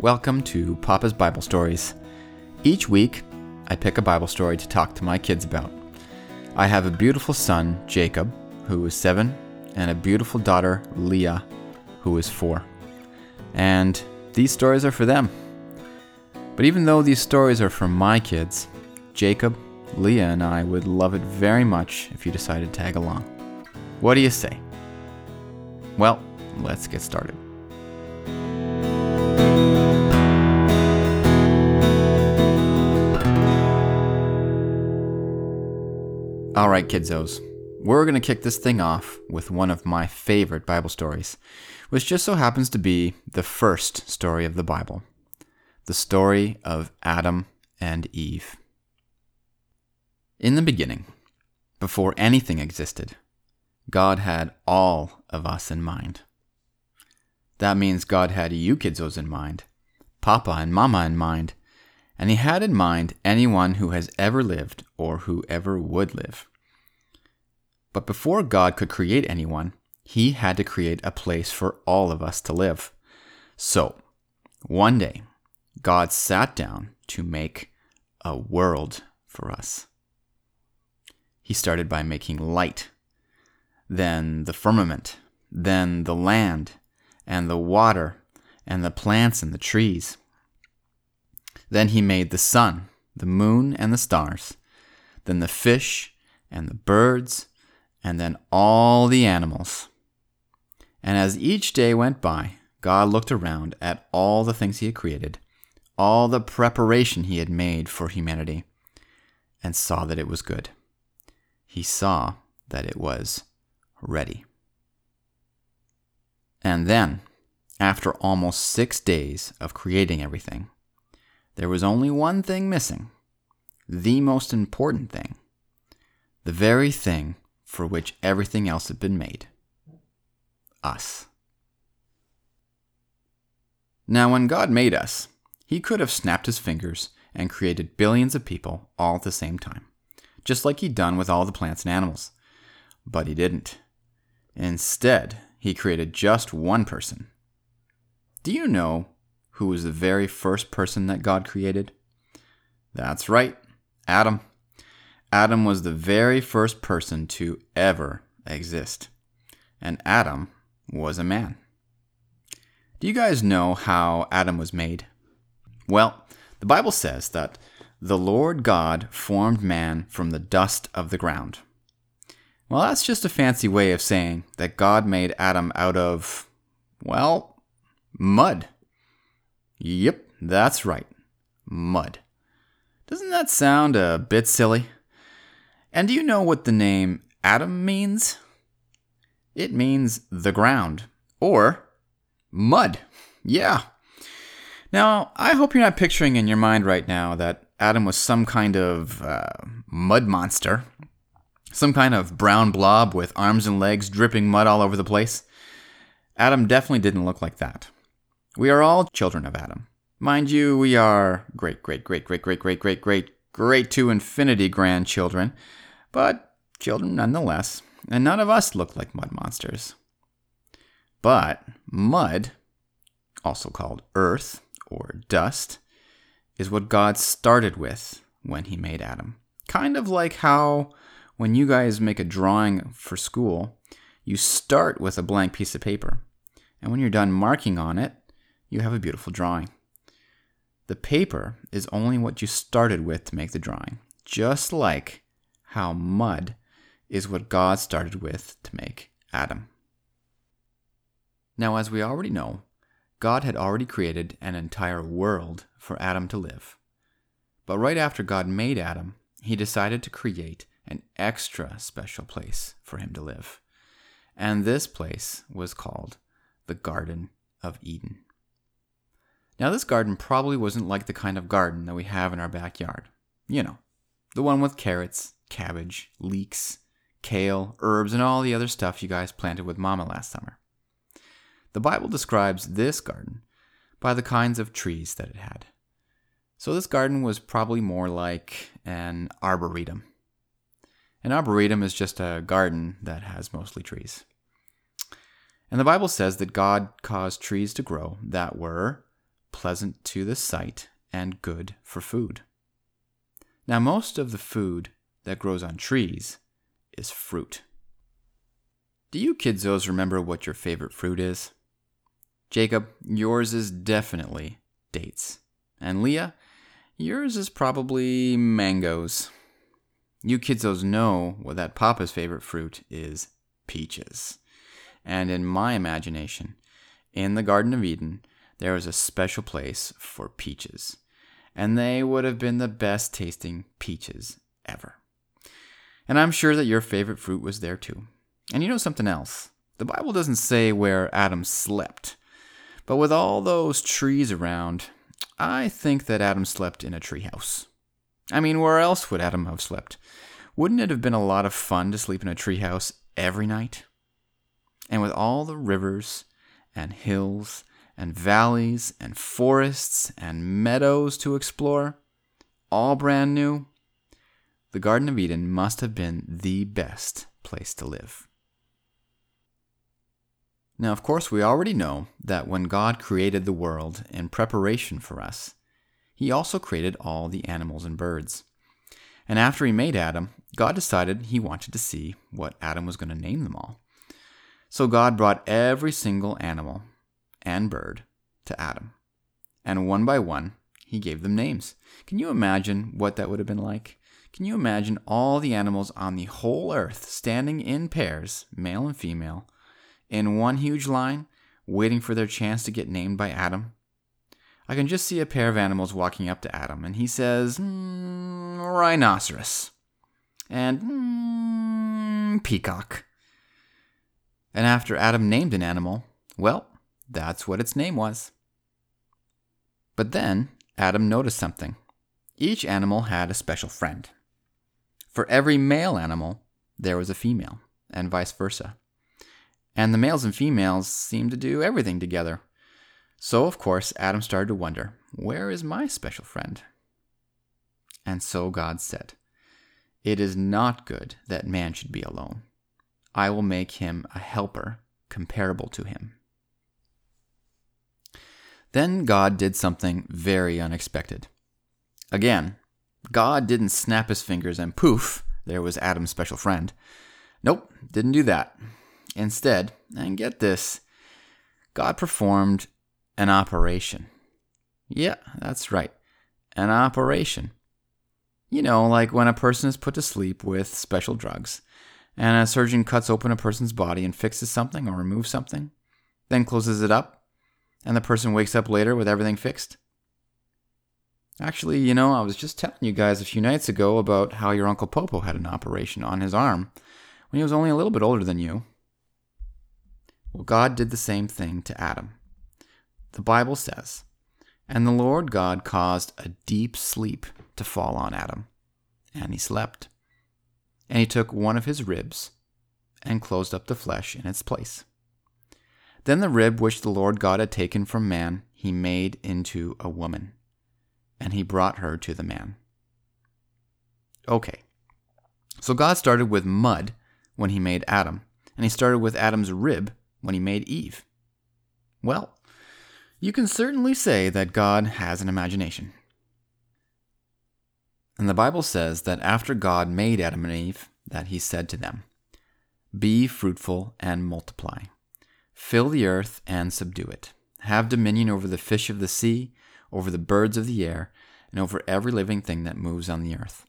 Welcome to Papa's Bible Stories. Each week, I pick a Bible story to talk to my kids about. I have a beautiful son, Jacob, who is seven, and a beautiful daughter, Leah, who is four. And these stories are for them. But even though these stories are for my kids, Jacob, Leah, and I would love it very much if you decided to tag along. What do you say? Well, let's get started. All right, kidzos. We're going to kick this thing off with one of my favorite Bible stories, which just so happens to be the first story of the Bible the story of Adam and Eve. In the beginning, before anything existed, God had all of us in mind. That means God had you kidzos in mind, Papa and Mama in mind, and He had in mind anyone who has ever lived or who ever would live. But before God could create anyone, He had to create a place for all of us to live. So, one day, God sat down to make a world for us. He started by making light, then the firmament, then the land, and the water, and the plants and the trees. Then he made the sun, the moon, and the stars, then the fish, and the birds, and then all the animals. And as each day went by, God looked around at all the things he had created, all the preparation he had made for humanity, and saw that it was good. He saw that it was ready. And then, after almost six days of creating everything, there was only one thing missing the most important thing, the very thing for which everything else had been made us. Now, when God made us, He could have snapped His fingers and created billions of people all at the same time, just like He'd done with all the plants and animals. But He didn't. Instead, He created just one person. Do you know who was the very first person that God created? That's right, Adam. Adam was the very first person to ever exist. And Adam was a man. Do you guys know how Adam was made? Well, the Bible says that the Lord God formed man from the dust of the ground. Well, that's just a fancy way of saying that God made Adam out of, well, mud. Yep, that's right. Mud. Doesn't that sound a bit silly? And do you know what the name Adam means? It means the ground, or mud. Yeah. Now, I hope you're not picturing in your mind right now that Adam was some kind of uh, mud monster, some kind of brown blob with arms and legs dripping mud all over the place. Adam definitely didn't look like that. We are all children of Adam. Mind you, we are great, great, great, great, great, great, great, great, great to infinity grandchildren, but children nonetheless, and none of us look like mud monsters. But mud, also called earth or dust, is what God started with when He made Adam. Kind of like how when you guys make a drawing for school, you start with a blank piece of paper. And when you're done marking on it, you have a beautiful drawing. The paper is only what you started with to make the drawing, just like how mud is what God started with to make Adam. Now, as we already know, God had already created an entire world for Adam to live. But right after God made Adam, he decided to create an extra special place for him to live. And this place was called the Garden of Eden. Now, this garden probably wasn't like the kind of garden that we have in our backyard. You know, the one with carrots, cabbage, leeks, kale, herbs, and all the other stuff you guys planted with Mama last summer. The Bible describes this garden by the kinds of trees that it had. So this garden was probably more like an arboretum. An arboretum is just a garden that has mostly trees. And the Bible says that God caused trees to grow that were pleasant to the sight, and good for food. Now, most of the food that grows on trees is fruit. Do you kidzos remember what your favorite fruit is? Jacob, yours is definitely dates. And Leah, yours is probably mangoes. You kidzos know what that Papa's favorite fruit is peaches. And in my imagination, in the Garden of Eden, there was a special place for peaches. And they would have been the best tasting peaches ever. And I'm sure that your favorite fruit was there too. And you know something else? The Bible doesn't say where Adam slept. But with all those trees around, I think that Adam slept in a treehouse. I mean, where else would Adam have slept? Wouldn't it have been a lot of fun to sleep in a treehouse every night? And with all the rivers and hills and valleys and forests and meadows to explore, all brand new, the Garden of Eden must have been the best place to live. Now, of course, we already know that when God created the world in preparation for us, He also created all the animals and birds. And after He made Adam, God decided He wanted to see what Adam was going to name them all. So God brought every single animal and bird to Adam. And one by one, he gave them names. Can you imagine what that would have been like? Can you imagine all the animals on the whole earth standing in pairs, male and female, in one huge line, waiting for their chance to get named by Adam? I can just see a pair of animals walking up to Adam, and he says, mm, Rhinoceros. And mm, Peacock. And after Adam named an animal, well, that's what its name was. But then Adam noticed something. Each animal had a special friend. For every male animal, there was a female, and vice versa. And the males and females seemed to do everything together. So, of course, Adam started to wonder where is my special friend? And so God said, It is not good that man should be alone. I will make him a helper comparable to him. Then God did something very unexpected. Again, God didn't snap his fingers and poof, there was Adam's special friend. Nope, didn't do that. Instead, and get this, God performed an operation. Yeah, that's right, an operation. You know, like when a person is put to sleep with special drugs and a surgeon cuts open a person's body and fixes something or removes something, then closes it up, and the person wakes up later with everything fixed? Actually, you know, I was just telling you guys a few nights ago about how your Uncle Popo had an operation on his arm when he was only a little bit older than you. Well, God did the same thing to Adam. The Bible says, And the Lord God caused a deep sleep to fall on Adam, and he slept. And he took one of his ribs and closed up the flesh in its place. Then the rib which the Lord God had taken from man, he made into a woman, and he brought her to the man. Okay, so God started with mud when he made Adam, and he started with Adam's rib when he made Eve. Well, you can certainly say that God has an imagination. And the Bible says that after God made Adam and Eve, that he said to them, Be fruitful and multiply. Fill the earth and subdue it. Have dominion over the fish of the sea, over the birds of the air, and over every living thing that moves on the earth.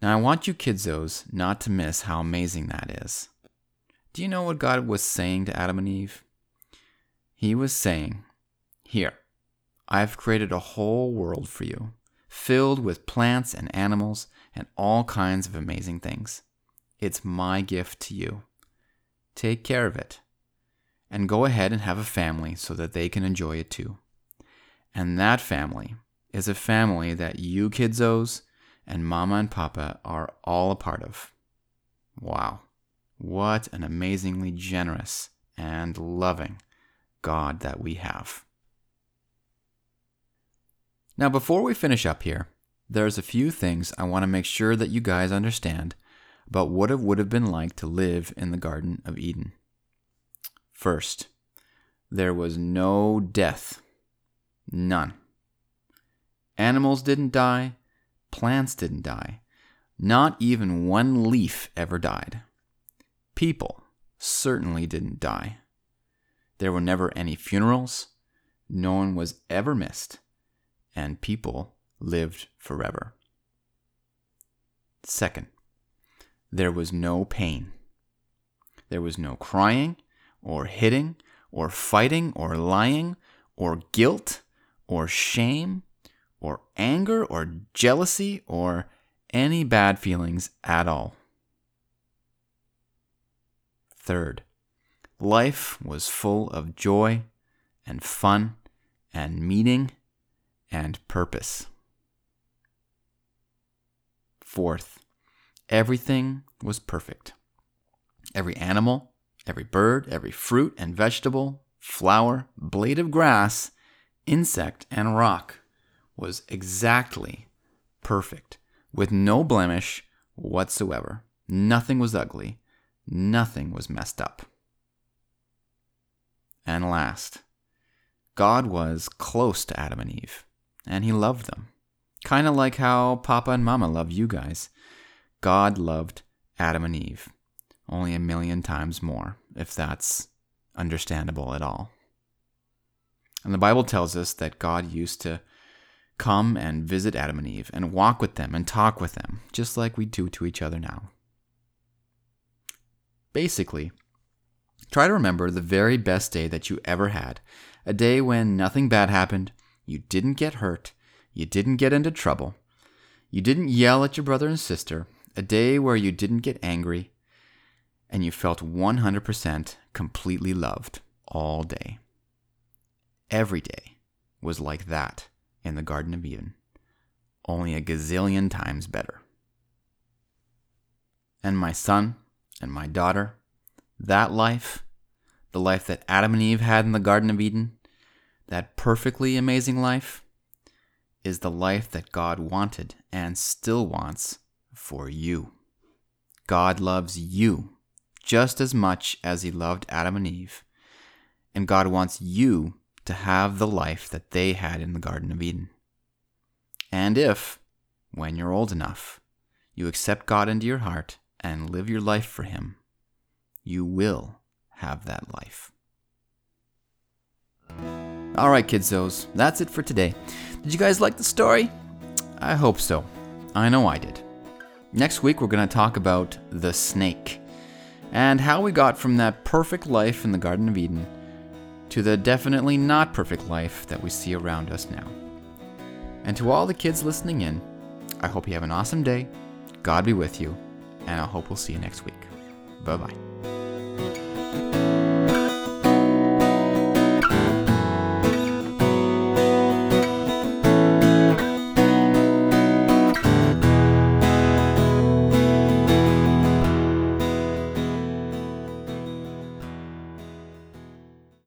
Now, I want you kidzos not to miss how amazing that is. Do you know what God was saying to Adam and Eve? He was saying, Here, I've created a whole world for you filled with plants and animals and all kinds of amazing things. It's my gift to you. Take care of it. And go ahead and have a family so that they can enjoy it too. And that family is a family that you kidzos and mama and papa are all a part of. Wow. What an amazingly generous and loving God that we have. Now, before we finish up here, there's a few things I want to make sure that you guys understand about what it would have been like to live in the Garden of Eden. First, there was no death None. Animals didn't die, plants didn't die, not even one leaf ever died. People certainly didn't die. There were never any funerals, no one was ever missed, and people lived forever. Second, there was no pain. There was no crying, or hitting, or fighting, or lying, or guilt, or shame, or anger, or jealousy, or any bad feelings at all. Third, life was full of joy and fun and meaning and purpose. Fourth, everything was perfect. Every animal, every bird, every fruit and vegetable, flower, blade of grass, insect, and rock was exactly perfect, with no blemish whatsoever. Nothing was ugly, nothing was messed up. And last, God was close to Adam and Eve, and he loved them. Kind of like how Papa and Mama love you guys. God loved Adam and Eve, only a million times more, if that's understandable at all. And the Bible tells us that God used to come and visit Adam and Eve and walk with them and talk with them, just like we do to each other now. Basically, try to remember the very best day that you ever had a day when nothing bad happened, you didn't get hurt, you didn't get into trouble, you didn't yell at your brother and sister, a day where you didn't get angry, and you felt 100% completely loved all day. Every day was like that in the Garden of Eden, only a gazillion times better. And my son and my daughter, that life, the life that Adam and Eve had in the Garden of Eden, that perfectly amazing life, is the life that God wanted and still wants for you. God loves you just as much as He loved Adam and Eve, and God wants you to have the life that they had in the Garden of Eden. And if, when you're old enough, you accept God into your heart and live your life for Him, you will have that life. All right, kidzos, that's it for today. Did you guys like the story? I hope so. I know I did. Next week, we're going to talk about the snake and how we got from that perfect life in the Garden of Eden to the definitely not perfect life that we see around us now. And to all the kids listening in, I hope you have an awesome day. God be with you, and I hope we'll see you next week. Bye bye.